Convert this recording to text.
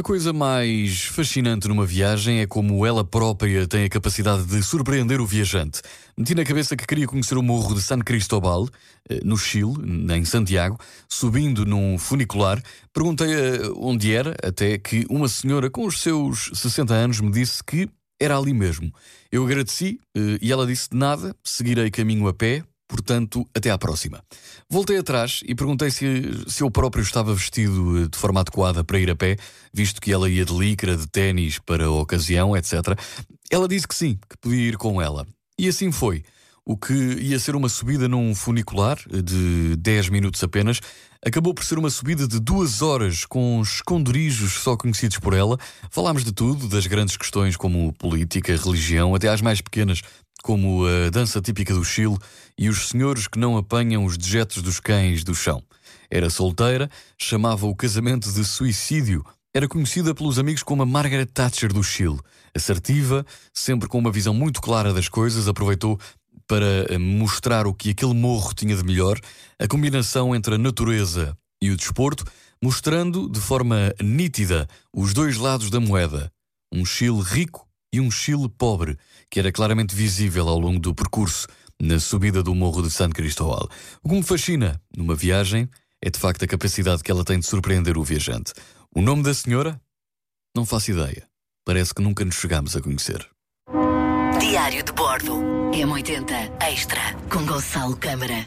A coisa mais fascinante numa viagem é como ela própria tem a capacidade de surpreender o viajante. Meti na cabeça que queria conhecer o morro de San Cristóbal, eh, no Chile, em Santiago, subindo num funicular. Perguntei onde era, até que uma senhora com os seus 60 anos me disse que era ali mesmo. Eu agradeci eh, e ela disse nada, seguirei caminho a pé, Portanto, até à próxima. Voltei atrás e perguntei se, se eu próprio estava vestido de forma adequada para ir a pé, visto que ela ia de licra, de ténis para a ocasião, etc. Ela disse que sim, que podia ir com ela. E assim foi. O que ia ser uma subida num funicular de 10 minutos apenas, acabou por ser uma subida de duas horas com esconderijos só conhecidos por ela. Falámos de tudo, das grandes questões como política, religião, até às mais pequenas, como a dança típica do Chile e os senhores que não apanham os dejetos dos cães do chão. Era solteira, chamava o casamento de suicídio. Era conhecida pelos amigos como a Margaret Thatcher do Chile. Assertiva, sempre com uma visão muito clara das coisas, aproveitou para mostrar o que aquele morro tinha de melhor, a combinação entre a natureza e o desporto, mostrando de forma nítida os dois lados da moeda. Um Chile rico e um Chile pobre, que era claramente visível ao longo do percurso na subida do Morro de San Cristóbal. O que me fascina numa viagem é de facto a capacidade que ela tem de surpreender o viajante. O nome da senhora? Não faço ideia. Parece que nunca nos chegámos a conhecer. Diário de Bordo. M80 Extra com Gonçalo Câmara.